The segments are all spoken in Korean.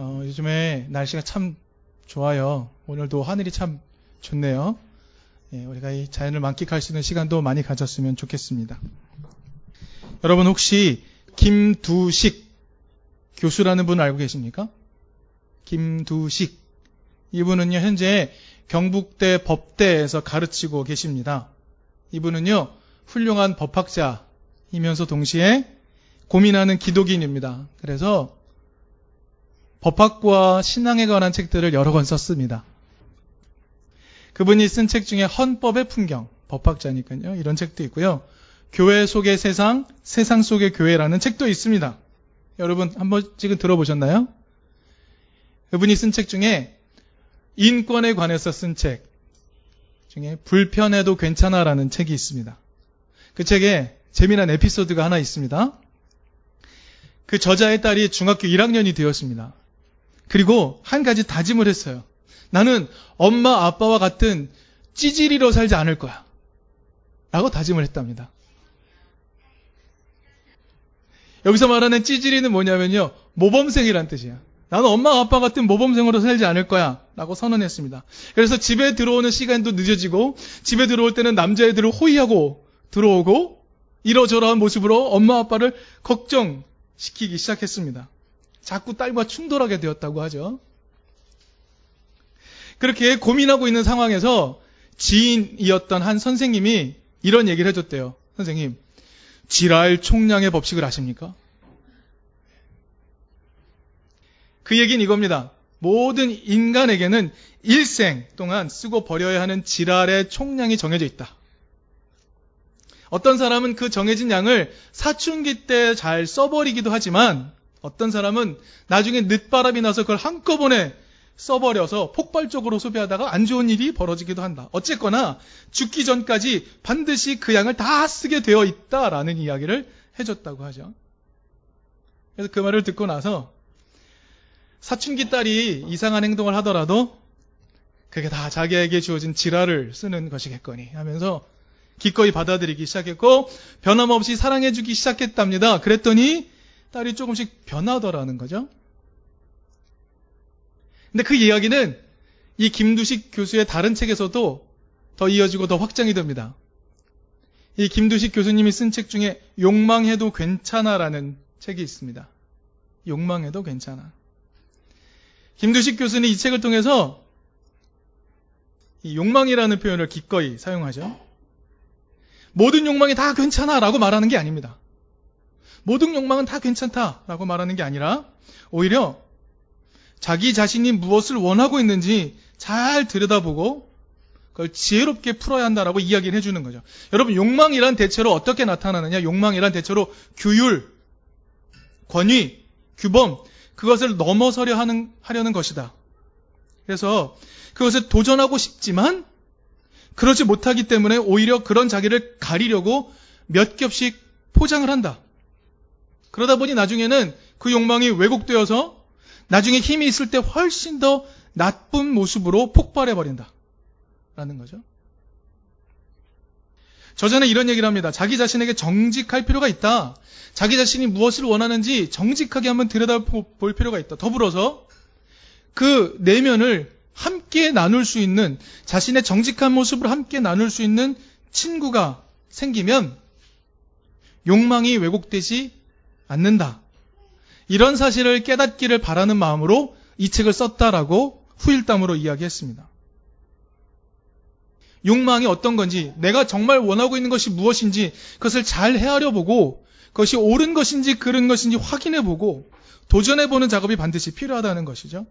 어, 요즘에 날씨가 참 좋아요. 오늘도 하늘이 참 좋네요. 예, 우리가 이 자연을 만끽할 수 있는 시간도 많이 가졌으면 좋겠습니다. 여러분 혹시 김두식 교수라는 분 알고 계십니까? 김두식. 이분은요, 현재 경북대 법대에서 가르치고 계십니다. 이분은요, 훌륭한 법학자이면서 동시에 고민하는 기독인입니다. 그래서 법학과 신앙에 관한 책들을 여러 권 썼습니다. 그분이 쓴 책 중에 헌법의 풍경, 법학자니까요. 이런 책도 있고요. 교회 속의 세상, 세상 속의 교회라는 책도 있습니다. 여러분 한 번씩은 들어보셨나요? 그분이 쓴 책 중에 인권에 관해서 쓴 책 중에 불편해도 괜찮아라는 책이 있습니다. 그 책에 재미난 에피소드가 하나 있습니다. 그 저자의 딸이 중학교 1학년이 되었습니다. 그리고 한 가지 다짐을 했어요. 나는 엄마 아빠와 같은 찌질이로 살지 않을 거야. 라고 다짐을 했답니다. 여기서 말하는 찌질이는 뭐냐면요. 모범생이란 뜻이야. 나는 엄마 아빠 같은 모범생으로 살지 않을 거야. 라고 선언했습니다. 그래서 집에 들어오는 시간도 늦어지고 집에 들어올 때는 남자애들을 호위하고 들어오고 이러저러한 모습으로 엄마 아빠를 걱정시키기 시작했습니다. 자꾸 딸과 충돌하게 되었다고 하죠. 그렇게 고민하고 있는 상황에서 지인이었던 한 선생님이 이런 얘기를 해줬대요. 선생님, 지랄 총량의 법칙을 아십니까? 그 얘기는 이겁니다. 모든 인간에게는 일생 동안 쓰고 버려야 하는 지랄의 총량이 정해져 있다. 어떤 사람은 그 정해진 양을 사춘기 때 잘 써버리기도 하지만 어떤 사람은 나중에 늦바람이 나서 그걸 한꺼번에 써버려서 폭발적으로 소비하다가 안 좋은 일이 벌어지기도 한다. 어쨌거나 죽기 전까지 반드시 그 양을 다 쓰게 되어 있다라는 이야기를 해줬다고 하죠. 그래서 그 말을 듣고 나서 사춘기 딸이 이상한 행동을 하더라도 그게 다 자기에게 주어진 지랄을 쓰는 것이겠거니 하면서 기꺼이 받아들이기 시작했고 변함없이 사랑해주기 시작했답니다. 그랬더니 딸이 조금씩 변하더라는 거죠. 근데 그 이야기는 이 김두식 교수의 다른 책에서도 더 이어지고 더 확장이 됩니다. 이 김두식 교수님이 쓴 책 중에 욕망해도 괜찮아라는 책이 있습니다. 욕망해도 괜찮아. 김두식 교수는 이 책을 통해서 이 욕망이라는 표현을 기꺼이 사용하죠. 모든 욕망이 다 괜찮아 라고 말하는 게 아닙니다. 모든 욕망은 다 괜찮다라고 말하는 게 아니라 오히려 자기 자신이 무엇을 원하고 있는지 잘 들여다보고 그걸 지혜롭게 풀어야 한다라고 이야기를 해주는 거죠. 여러분 욕망이란 대체로 어떻게 나타나느냐? 욕망이란 대체로 규율, 권위, 규범 그것을 넘어서려 하는 하려는 것이다. 그래서 그것을 도전하고 싶지만 그러지 못하기 때문에 오히려 그런 자기를 가리려고 몇 겹씩 포장을 한다. 그러다 보니 나중에는 그 욕망이 왜곡되어서 나중에 힘이 있을 때 훨씬 더 나쁜 모습으로 폭발해 버린다. 라는 거죠. 저자는 이런 얘기를 합니다. 자기 자신에게 정직할 필요가 있다. 자기 자신이 무엇을 원하는지 정직하게 한번 들여다볼 필요가 있다. 더불어서 그 내면을 함께 나눌 수 있는 자신의 정직한 모습을 함께 나눌 수 있는 친구가 생기면 욕망이 왜곡되지 않는다. 이런 사실을 깨닫기를 바라는 마음으로 이 책을 썼다라고 후일담으로 이야기했습니다. 욕망이 어떤 건지, 내가 정말 원하고 있는 것이 무엇인지 그것을 잘 헤아려 보고 그것이 옳은 것인지 그른 것인지 확인해 보고 도전해 보는 작업이 반드시 필요하다는 것이죠.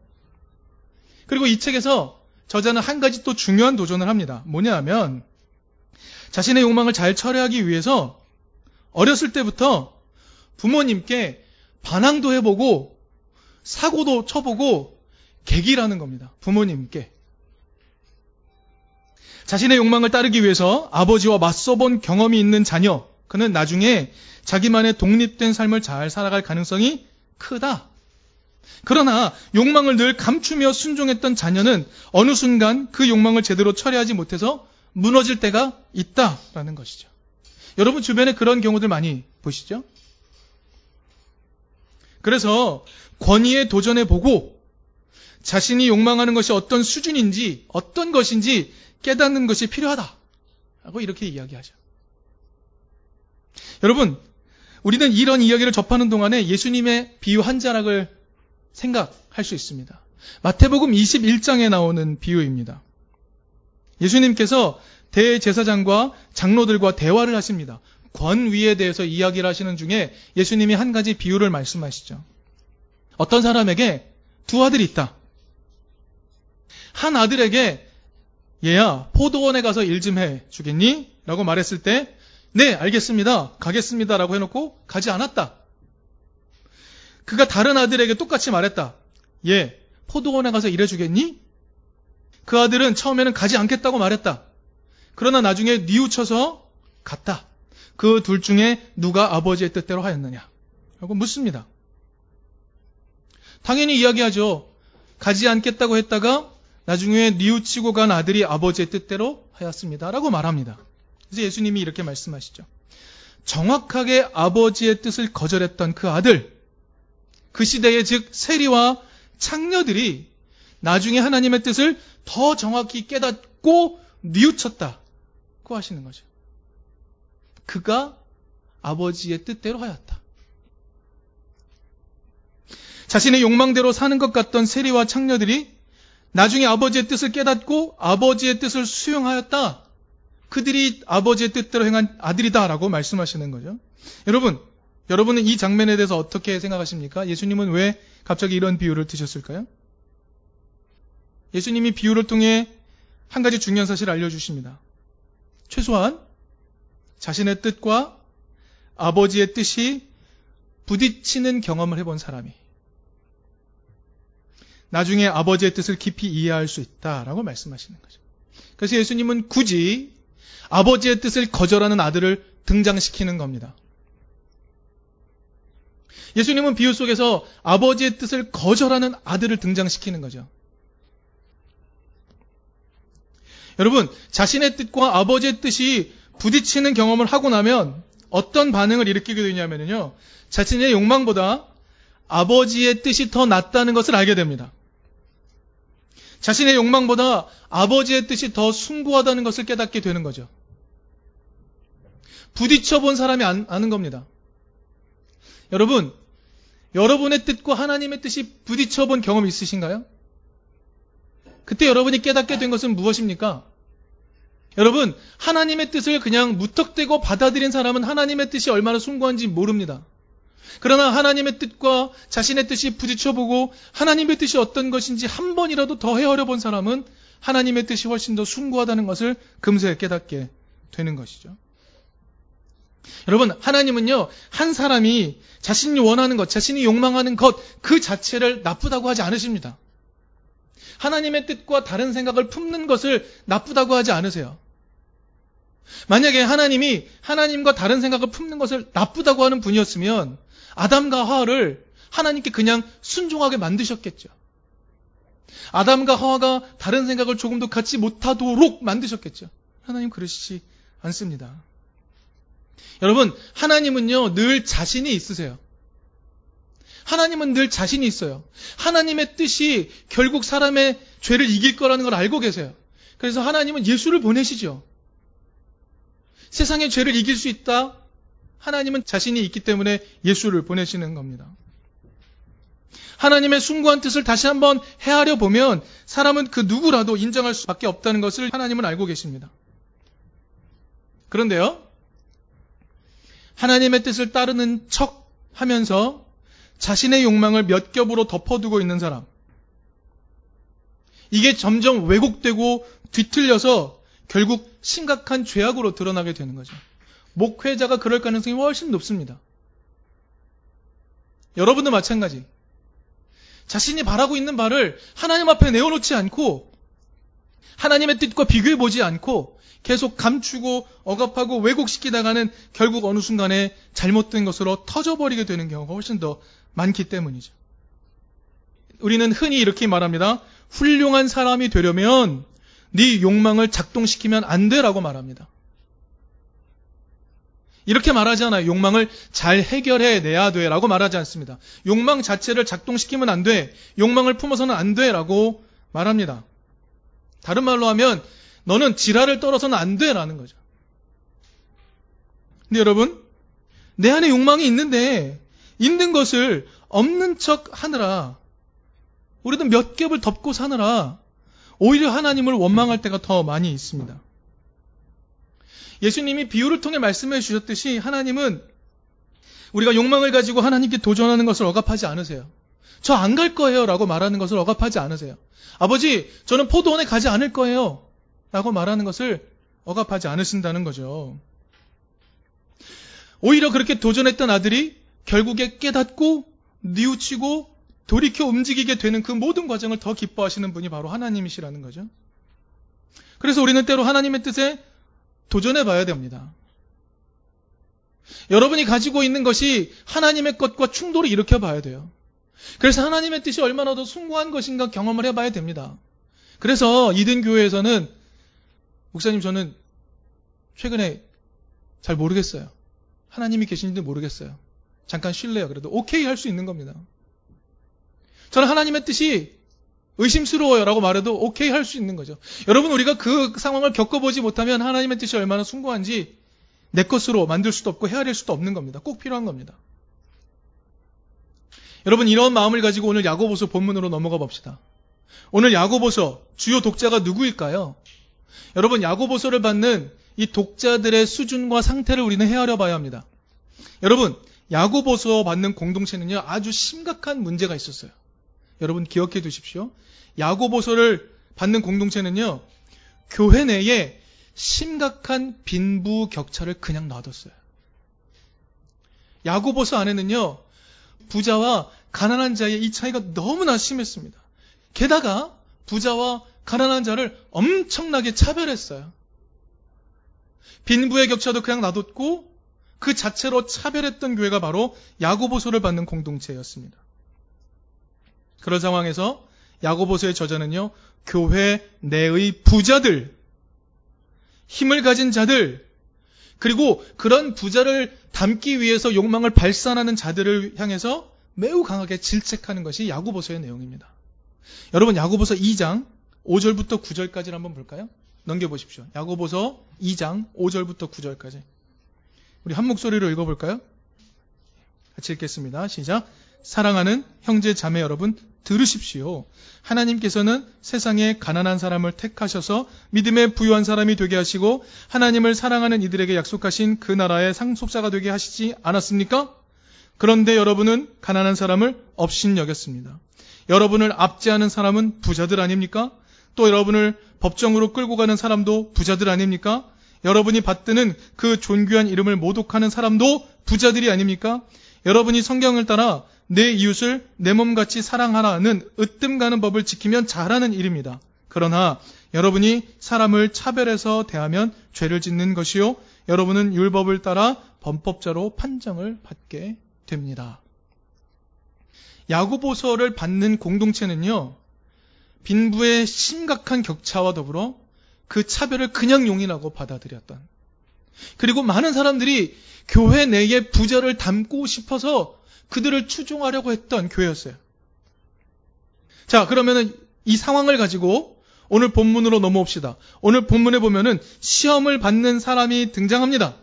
그리고 이 책에서 저자는 한 가지 또 중요한 도전을 합니다. 뭐냐 하면 자신의 욕망을 잘 처리하기 위해서 어렸을 때부터 부모님께 반항도 해보고 사고도 쳐보고 계기라는 겁니다. 부모님께. 자신의 욕망을 따르기 위해서 아버지와 맞서본 경험이 있는 자녀, 그는 나중에 자기만의 독립된 삶을 잘 살아갈 가능성이 크다. 그러나 욕망을 늘 감추며 순종했던 자녀는 어느 순간 그 욕망을 제대로 처리하지 못해서 무너질 때가 있다라는 것이죠. 여러분 주변에 그런 경우들 많이 보시죠? 그래서 권위에 도전해 보고 자신이 욕망하는 것이 어떤 수준인지, 어떤 것인지 깨닫는 것이 필요하다. 라고 이렇게 이야기하죠. 여러분, 우리는 이런 이야기를 접하는 동안에 예수님의 비유 한 자락을 생각할 수 있습니다. 마태복음 21장에 나오는 비유입니다. 예수님께서 대제사장과 장로들과 대화를 하십니다. 권위에 대해서 이야기를 하시는 중에 예수님이 한 가지 비유를 말씀하시죠. 어떤 사람에게 두 아들이 있다. 한 아들에게 얘야 포도원에 가서 일 좀 해 주겠니? 라고 말했을 때 네, 알겠습니다. 가겠습니다. 라고 해놓고 가지 않았다. 그가 다른 아들에게 똑같이 말했다. 예, 포도원에 가서 일해주겠니? 그 아들은 처음에는 가지 않겠다고 말했다. 그러나 나중에 뉘우쳐서 갔다. 그 둘 중에 누가 아버지의 뜻대로 하였느냐? 라고 묻습니다. 당연히 이야기하죠. 가지 않겠다고 했다가 나중에 뉘우치고 간 아들이 아버지의 뜻대로 하였습니다. 라고 말합니다. 그래서 예수님이 이렇게 말씀하시죠. 정확하게 아버지의 뜻을 거절했던 그 아들, 그 시대의 즉 세리와 창녀들이 나중에 하나님의 뜻을 더 정확히 깨닫고 뉘우쳤다고 하시는 거죠. 그가 아버지의 뜻대로 하였다. 자신의 욕망대로 사는 것 같던 세리와 창녀들이 나중에 아버지의 뜻을 깨닫고 아버지의 뜻을 수용하였다. 그들이 아버지의 뜻대로 행한 아들이다라고 말씀하시는 거죠. 여러분, 여러분은 이 장면에 대해서 어떻게 생각하십니까? 예수님은 왜 갑자기 이런 비유를 드셨을까요? 예수님이 비유를 통해 한 가지 중요한 사실을 알려주십니다. 최소한 자신의 뜻과 아버지의 뜻이 부딪히는 경험을 해본 사람이 나중에 아버지의 뜻을 깊이 이해할 수 있다라고 말씀하시는 거죠. 그래서 예수님은 굳이 아버지의 뜻을 거절하는 아들을 등장시키는 겁니다. 예수님은 비유 속에서 아버지의 뜻을 거절하는 아들을 등장시키는 거죠. 여러분, 자신의 뜻과 아버지의 뜻이 부딪히는 경험을 하고 나면 어떤 반응을 일으키게 되냐면요. 자신의 욕망보다 아버지의 뜻이 더 낫다는 것을 알게 됩니다. 자신의 욕망보다 아버지의 뜻이 더 숭고하다는 것을 깨닫게 되는 거죠. 부딪혀 본 사람이 아는 겁니다. 여러분, 여러분의 뜻과 하나님의 뜻이 부딪혀 본 경험이 있으신가요? 그때 여러분이 깨닫게 된 것은 무엇입니까? 여러분, 하나님의 뜻을 그냥 무턱대고 받아들인 사람은 하나님의 뜻이 얼마나 숭고한지 모릅니다. 그러나 하나님의 뜻과 자신의 뜻이 부딪혀보고 하나님의 뜻이 어떤 것인지 한 번이라도 더 헤아려 본 사람은 하나님의 뜻이 훨씬 더 숭고하다는 것을 금세 깨닫게 되는 것이죠. 여러분, 하나님은요, 한 사람이 자신이 원하는 것, 자신이 욕망하는 것, 그 자체를 나쁘다고 하지 않으십니다. 하나님의 뜻과 다른 생각을 품는 것을 나쁘다고 하지 않으세요. 만약에 하나님이 하나님과 다른 생각을 품는 것을 나쁘다고 하는 분이었으면 아담과 하와를 하나님께 그냥 순종하게 만드셨겠죠. 아담과 하와가 다른 생각을 조금도 갖지 못하도록 만드셨겠죠. 하나님 그러시지 않습니다. 여러분, 하나님은요, 늘 자신이 있으세요. 하나님은 늘 자신이 있어요. 하나님의 뜻이 결국 사람의 죄를 이길 거라는 걸 알고 계세요. 그래서 하나님은 예수를 보내시죠. 세상의 죄를 이길 수 있다. 하나님은 자신이 있기 때문에 예수를 보내시는 겁니다. 하나님의 숭고한 뜻을 다시 한번 헤아려 보면 사람은 그 누구라도 인정할 수밖에 없다는 것을 하나님은 알고 계십니다. 그런데요, 하나님의 뜻을 따르는 척 하면서 자신의 욕망을 몇 겹으로 덮어두고 있는 사람. 이게 점점 왜곡되고 뒤틀려서 결국 심각한 죄악으로 드러나게 되는 거죠. 목회자가 그럴 가능성이 훨씬 높습니다. 여러분도 마찬가지. 자신이 바라고 있는 바를 하나님 앞에 내어놓지 않고 하나님의 뜻과 비교해 보지 않고 계속 감추고 억압하고 왜곡시키다가는 결국 어느 순간에 잘못된 것으로 터져버리게 되는 경우가 훨씬 더 많기 때문이죠. 우리는 흔히 이렇게 말합니다. 훌륭한 사람이 되려면 네 욕망을 작동시키면 안 돼라고 말합니다. 이렇게 말하지 않아요. 욕망을 잘 해결해 내야 돼 라고 말하지 않습니다. 욕망 자체를 작동시키면 안 돼. 욕망을 품어서는 안 돼 라고 말합니다. 다른 말로 하면 너는 지랄을 떨어서는 안 돼 라는 거죠. 근데 여러분, 내 안에 욕망이 있는데 있는 것을 없는 척 하느라 우리는 몇 겹을 덮고 사느라 오히려 하나님을 원망할 때가 더 많이 있습니다. 예수님이 비유를 통해 말씀해 주셨듯이 하나님은 우리가 욕망을 가지고 하나님께 도전하는 것을 억압하지 않으세요. 저 안 갈 거예요 라고 말하는 것을 억압하지 않으세요. 아버지, 저는 포도원에 가지 않을 거예요. 라고 말하는 것을 억압하지 않으신다는 거죠. 오히려 그렇게 도전했던 아들이 결국에 깨닫고 뉘우치고 돌이켜 움직이게 되는 그 모든 과정을 더 기뻐하시는 분이 바로 하나님이시라는 거죠. 그래서 우리는 때로 하나님의 뜻에 도전해 봐야 됩니다. 여러분이 가지고 있는 것이 하나님의 것과 충돌을 일으켜 봐야 돼요. 그래서 하나님의 뜻이 얼마나 더 숭고한 것인가 경험을 해 봐야 됩니다. 그래서 이든 교회에서는 목사님 저는 최근에 잘 모르겠어요. 하나님이 계신지도 모르겠어요. 잠깐 쉴래요. 그래도 오케이 할 수 있는 겁니다. 저는 하나님의 뜻이 의심스러워요 라고 말해도 오케이 할 수 있는 거죠. 여러분 우리가 그 상황을 겪어보지 못하면 하나님의 뜻이 얼마나 숭고한지 내 것으로 만들 수도 없고 헤아릴 수도 없는 겁니다. 꼭 필요한 겁니다. 여러분 이런 마음을 가지고 오늘 야고보서 본문으로 넘어가 봅시다. 오늘 야고보서 주요 독자가 누구일까요? 여러분 야고보서를 받는 이 독자들의 수준과 상태를 우리는 헤아려 봐야 합니다. 여러분 야고보서 받는 공동체는요 아주 심각한 문제가 있었어요. 여러분 기억해 두십시오. 야고보서를 받는 공동체는요, 교회 내에 심각한 빈부 격차를 그냥 놔뒀어요. 야고보서 안에는요, 부자와 가난한 자의 이 차이가 너무나 심했습니다. 게다가 부자와 가난한 자를 엄청나게 차별했어요. 빈부의 격차도 그냥 놔뒀고 그 자체로 차별했던 교회가 바로 야고보서를 받는 공동체였습니다. 그런 상황에서 야고보서의 저자는요, 교회 내의 부자들, 힘을 가진 자들, 그리고 그런 부자를 담기 위해서 욕망을 발산하는 자들을 향해서 매우 강하게 질책하는 것이 야고보서의 내용입니다. 여러분 야고보서 2장 5절부터 9절까지를 한번 볼까요? 넘겨보십시오. 야고보서 2장 5절부터 9절까지. 우리 한 목소리로 읽어볼까요? 같이 읽겠습니다. 시작. 사랑하는 형제 자매 여러분 들으십시오. 하나님께서는 세상에 가난한 사람을 택하셔서 믿음에 부유한 사람이 되게 하시고 하나님을 사랑하는 이들에게 약속하신 그 나라의 상속자가 되게 하시지 않았습니까? 그런데 여러분은 가난한 사람을 업신 여겼습니다. 여러분을 압제하는 사람은 부자들 아닙니까? 또 여러분을 법정으로 끌고 가는 사람도 부자들 아닙니까? 여러분이 받드는 그 존귀한 이름을 모독하는 사람도 부자들이 아닙니까? 여러분이 성경을 따라 내 이웃을 내 몸같이 사랑하라는 으뜸 가는 법을 지키면 잘하는 일입니다. 그러나 여러분이 사람을 차별해서 대하면 죄를 짓는 것이요. 여러분은 율법을 따라 범법자로 판정을 받게 됩니다. 야구보서를 받는 공동체는요, 빈부의 심각한 격차와 더불어 그 차별을 그냥 용인하고 받아들였던. 그리고 많은 사람들이 교회 내에 부자를 담고 싶어서 그들을 추종하려고 했던 교회였어요. 자, 그러면은 이 상황을 가지고 오늘 본문으로 넘어옵시다. 오늘 본문에 보면은 시험을 받는 사람이 등장합니다.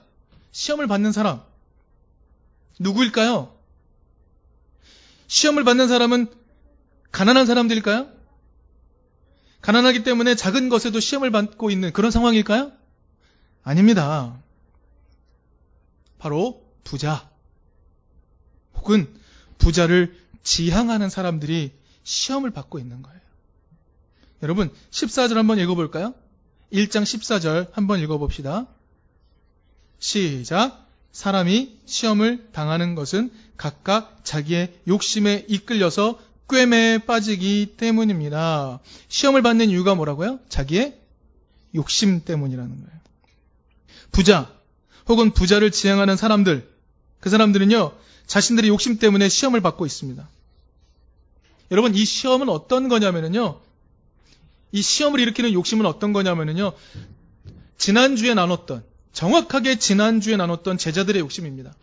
시험을 받는 사람. 누구일까요? 시험을 받는 사람은 가난한 사람들일까요? 가난하기 때문에 작은 것에도 시험을 받고 있는 그런 상황일까요? 아닙니다. 바로 부자. 혹은 부자를 지향하는 사람들이 시험을 받고 있는 거예요. 여러분, 14절 한번 읽어볼까요? 1장 14절 한번 읽어봅시다. 시작. 사람이 시험을 당하는 것은 각각 자기의 욕심에 이끌려서 꿰매에 빠지기 때문입니다. 시험을 받는 이유가 뭐라고요? 자기의 욕심 때문이라는 거예요. 부자 혹은 부자를 지향하는 사람들, 그 사람들은요, 자신들의 욕심 때문에 시험을 받고 있습니다. 여러분, 이 시험은 어떤 거냐면요. 이 시험을 일으키는 욕심은 어떤 거냐면요. 지난주에 나눴던, 정확하게 지난주에 나눴던 제자들의 욕심입니다.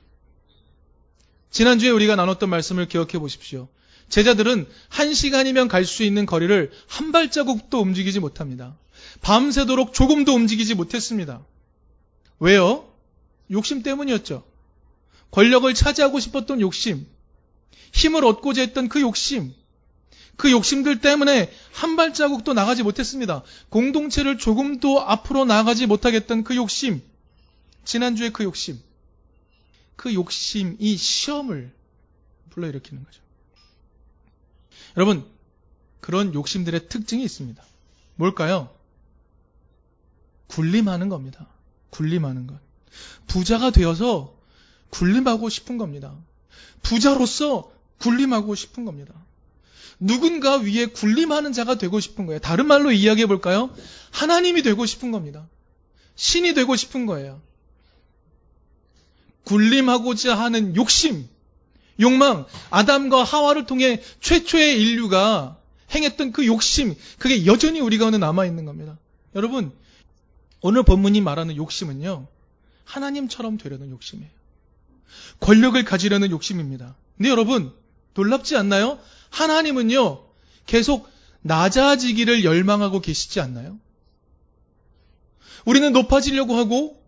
지난주에 우리가 나눴던 말씀을 기억해 보십시오. 제자들은 한 시간이면 갈 수 있는 거리를 한 발자국도 움직이지 못합니다. 밤새도록 조금도 움직이지 못했습니다. 왜요? 욕심 때문이었죠. 권력을 차지하고 싶었던 욕심, 힘을 얻고자 했던 그 욕심, 그 욕심들 때문에 한 발자국도 나가지 못했습니다. 공동체를 조금도 앞으로 나가지 못하겠던 그 욕심, 지난주에 그 욕심, 그 욕심이 시험을 불러일으키는 거죠. 여러분, 그런 욕심들의 특징이 있습니다. 뭘까요? 군림하는 겁니다. 군림하는 것. 부자가 되어서 군림하고 싶은 겁니다. 부자로서 군림하고 싶은 겁니다. 누군가 위에 군림하는 자가 되고 싶은 거예요. 다른 말로 이야기해 볼까요? 하나님이 되고 싶은 겁니다. 신이 되고 싶은 거예요. 군림하고자 하는 욕심, 욕망, 아담과 하와를 통해 최초의 인류가 행했던 그 욕심, 그게 여전히 우리 가운데 남아있는 겁니다. 여러분, 오늘 본문이 말하는 욕심은요, 하나님처럼 되려는 욕심이에요. 권력을 가지려는 욕심입니다. 근데 여러분, 놀랍지 않나요? 하나님은요, 계속 낮아지기를 열망하고 계시지 않나요? 우리는 높아지려고 하고,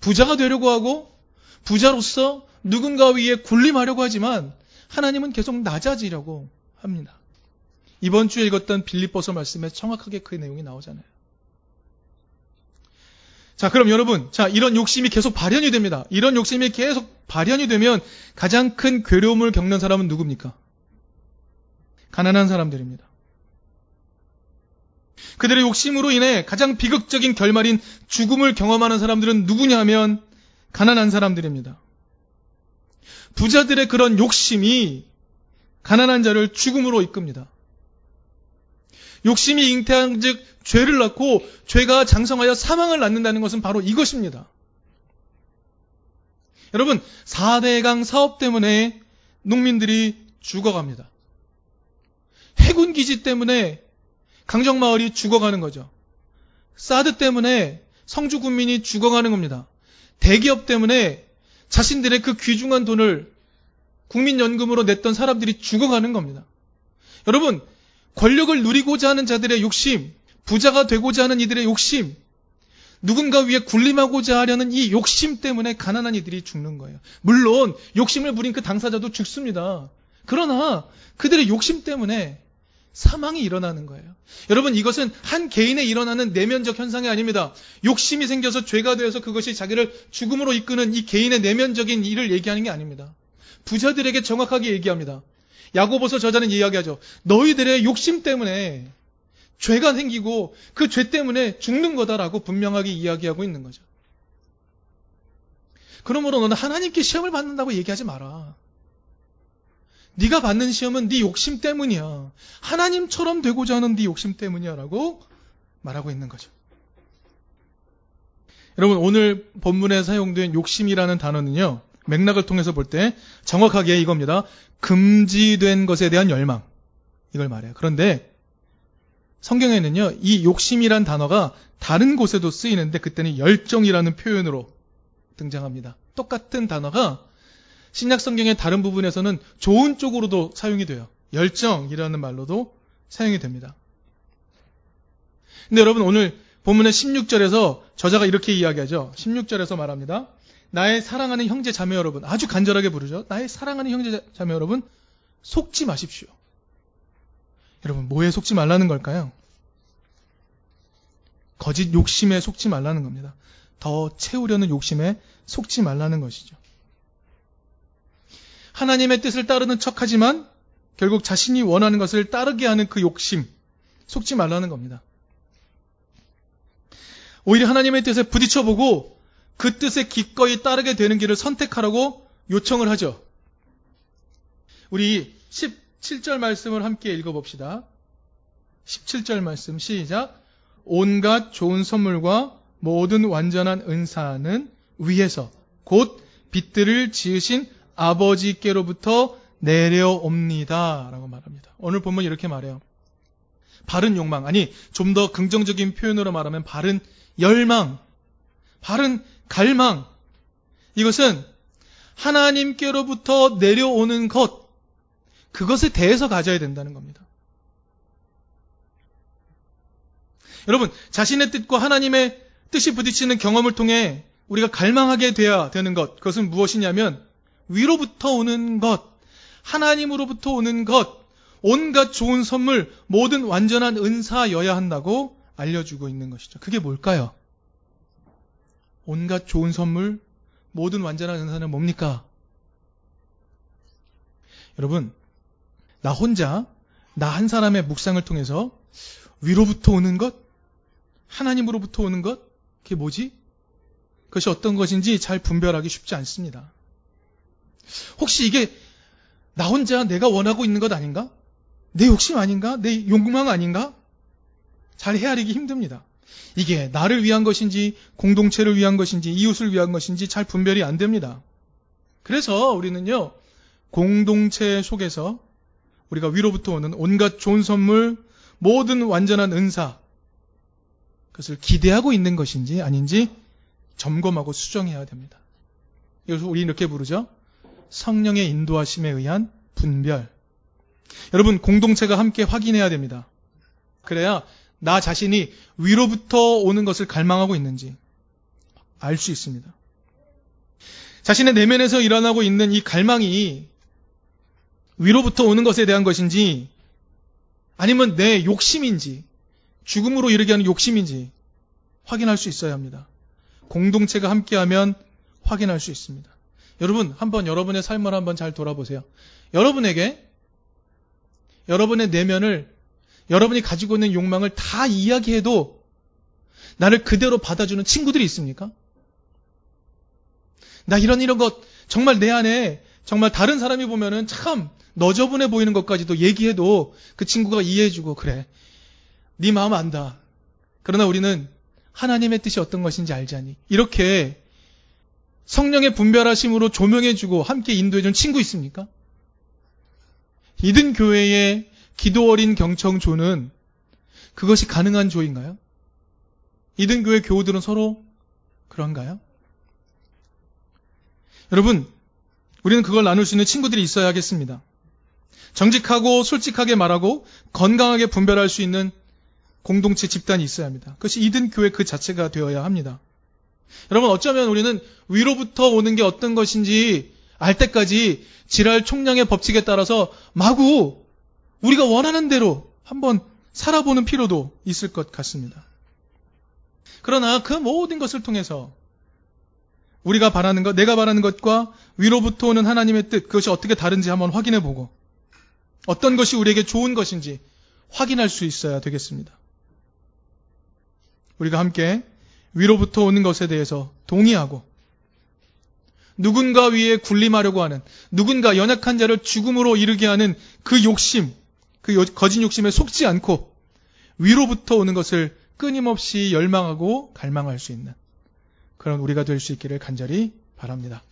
부자가 되려고 하고, 부자로서 누군가 위에 군림하려고 하지만, 하나님은 계속 낮아지려고 합니다. 이번 주에 읽었던 빌립보서 말씀에 정확하게 그 내용이 나오잖아요. 자, 그럼 여러분, 자, 이런 욕심이 계속 발현이 됩니다. 이런 욕심이 계속 발현이 되면 가장 큰 괴로움을 겪는 사람은 누굽니까? 가난한 사람들입니다. 그들의 욕심으로 인해 가장 비극적인 결말인 죽음을 경험하는 사람들은 누구냐면 가난한 사람들입니다. 부자들의 그런 욕심이 가난한 자를 죽음으로 이끕니다. 욕심이 잉태한 즉 죄를 낳고 죄가 장성하여 사망을 낳는다는 것은 바로 이것입니다. 여러분, 4대강 사업 때문에 농민들이 죽어갑니다. 해군 기지 때문에 강정 마을이 죽어가는 거죠. 사드 때문에 성주 군민이 죽어가는 겁니다. 대기업 때문에 자신들의 그 귀중한 돈을 국민연금으로 냈던 사람들이 죽어가는 겁니다. 여러분, 권력을 누리고자 하는 자들의 욕심, 부자가 되고자 하는 이들의 욕심, 누군가 위에 군림하고자 하려는 이 욕심 때문에 가난한 이들이 죽는 거예요. 물론 욕심을 부린 그 당사자도 죽습니다. 그러나 그들의 욕심 때문에 사망이 일어나는 거예요. 여러분 이것은 한 개인에 일어나는 내면적 현상이 아닙니다. 욕심이 생겨서 죄가 되어서 그것이 자기를 죽음으로 이끄는 이 개인의 내면적인 일을 얘기하는 게 아닙니다. 부자들에게 정확하게 얘기합니다. 야고보서 저자는 이야기하죠. 너희들의 욕심 때문에 죄가 생기고 그 죄 때문에 죽는 거다라고 분명하게 이야기하고 있는 거죠. 그러므로 너는 하나님께 시험을 받는다고 얘기하지 마라. 네가 받는 시험은 네 욕심 때문이야. 하나님처럼 되고자 하는 네 욕심 때문이야라고 말하고 있는 거죠. 여러분 오늘 본문에 사용된 욕심이라는 단어는요. 맥락을 통해서 볼 때 정확하게 이겁니다. 금지된 것에 대한 열망. 이걸 말해요. 그런데 성경에는요, 이 욕심이란 단어가 다른 곳에도 쓰이는데 그때는 열정이라는 표현으로 등장합니다. 똑같은 단어가 신약 성경의 다른 부분에서는 좋은 쪽으로도 사용이 돼요. 열정이라는 말로도 사용이 됩니다. 근데 여러분 오늘 본문의 16절에서 저자가 이렇게 이야기하죠. 16절에서 말합니다. 나의 사랑하는 형제 자매 여러분, 아주 간절하게 부르죠. 나의 사랑하는 형제 자매 여러분, 속지 마십시오. 여러분, 뭐에 속지 말라는 걸까요? 거짓 욕심에 속지 말라는 겁니다. 더 채우려는 욕심에 속지 말라는 것이죠. 하나님의 뜻을 따르는 척 하지만 결국 자신이 원하는 것을 따르게 하는 그 욕심, 속지 말라는 겁니다. 오히려 하나님의 뜻에 부딪혀보고 그 뜻에 기꺼이 따르게 되는 길을 선택하라고 요청을 하죠. 우리 17절 말씀을 함께 읽어봅시다. 17절 말씀 시작. 온갖 좋은 선물과 모든 완전한 은사는 위에서 곧 빛들을 지으신 아버지께로부터 내려옵니다. 라고 말합니다. 오늘 보면 이렇게 말해요. 바른 욕망, 아니, 좀 더 긍정적인 표현으로 말하면 바른 열망, 바른 갈망, 이것은 하나님께로부터 내려오는 것, 그것에 대해서 가져야 된다는 겁니다. 여러분, 자신의 뜻과 하나님의 뜻이 부딪히는 경험을 통해 우리가 갈망하게 돼야 되는 것, 그것은 무엇이냐면 위로부터 오는 것, 하나님으로부터 오는 것, 온갖 좋은 선물, 모든 완전한 은사여야 한다고 알려주고 있는 것이죠. 그게 뭘까요? 온갖 좋은 선물, 모든 완전한 은사는 뭡니까? 여러분, 나 혼자, 나 한 사람의 묵상을 통해서 위로부터 오는 것, 하나님으로부터 오는 것, 그게 뭐지? 그것이 어떤 것인지 잘 분별하기 쉽지 않습니다. 혹시 이게 나 혼자 내가 원하고 있는 것 아닌가? 내 욕심 아닌가? 내 욕망 아닌가? 잘 헤아리기 힘듭니다. 이게 나를 위한 것인지, 공동체를 위한 것인지, 이웃을 위한 것인지 잘 분별이 안 됩니다. 그래서 우리는요, 공동체 속에서 우리가 위로부터 오는 온갖 좋은 선물, 모든 완전한 은사, 그것을 기대하고 있는 것인지 아닌지 점검하고 수정해야 됩니다. 이것을 우리 이렇게 부르죠. 성령의 인도하심에 의한 분별. 여러분, 공동체가 함께 확인해야 됩니다. 그래야 나 자신이 위로부터 오는 것을 갈망하고 있는지 알 수 있습니다. 자신의 내면에서 일어나고 있는 이 갈망이 위로부터 오는 것에 대한 것인지 아니면 내 욕심인지 죽음으로 이르게 하는 욕심인지 확인할 수 있어야 합니다. 공동체가 함께하면 확인할 수 있습니다. 여러분, 한번 여러분의 삶을 한번 잘 돌아보세요. 여러분에게 여러분의 내면을 여러분이 가지고 있는 욕망을 다 이야기해도 나를 그대로 받아주는 친구들이 있습니까? 나 이런 이런 것 정말 내 안에 정말 다른 사람이 보면은 참 너저분해 보이는 것까지도 얘기해도 그 친구가 이해해주고 그래 네 마음 안다. 그러나 우리는 하나님의 뜻이 어떤 것인지 알자니 이렇게 성령의 분별하심으로 조명해주고 함께 인도해준 친구 있습니까? 이든 교회의 기도 어린 경청조는 그것이 가능한 조인가요? 이든 교회 교우들은 서로 그런가요? 여러분, 우리는 그걸 나눌 수 있는 친구들이 있어야 하겠습니다. 정직하고 솔직하게 말하고 건강하게 분별할 수 있는 공동체 집단이 있어야 합니다. 그것이 이든 교회 그 자체가 되어야 합니다. 여러분 어쩌면 우리는 위로부터 오는 게 어떤 것인지 알 때까지 지랄 총량의 법칙에 따라서 마구 우리가 원하는 대로 한번 살아보는 필요도 있을 것 같습니다. 그러나 그 모든 것을 통해서 우리가 바라는 것, 내가 바라는 것과 위로부터 오는 하나님의 뜻, 그것이 어떻게 다른지 한번 확인해 보고 어떤 것이 우리에게 좋은 것인지 확인할 수 있어야 되겠습니다. 우리가 함께 위로부터 오는 것에 대해서 동의하고 누군가 위에 군림하려고 하는 누군가 연약한 자를 죽음으로 이르게 하는 그 욕심, 그 거짓 욕심에 속지 않고 위로부터 오는 것을 끊임없이 열망하고 갈망할 수 있는 그런 우리가 될 수 있기를 간절히 바랍니다.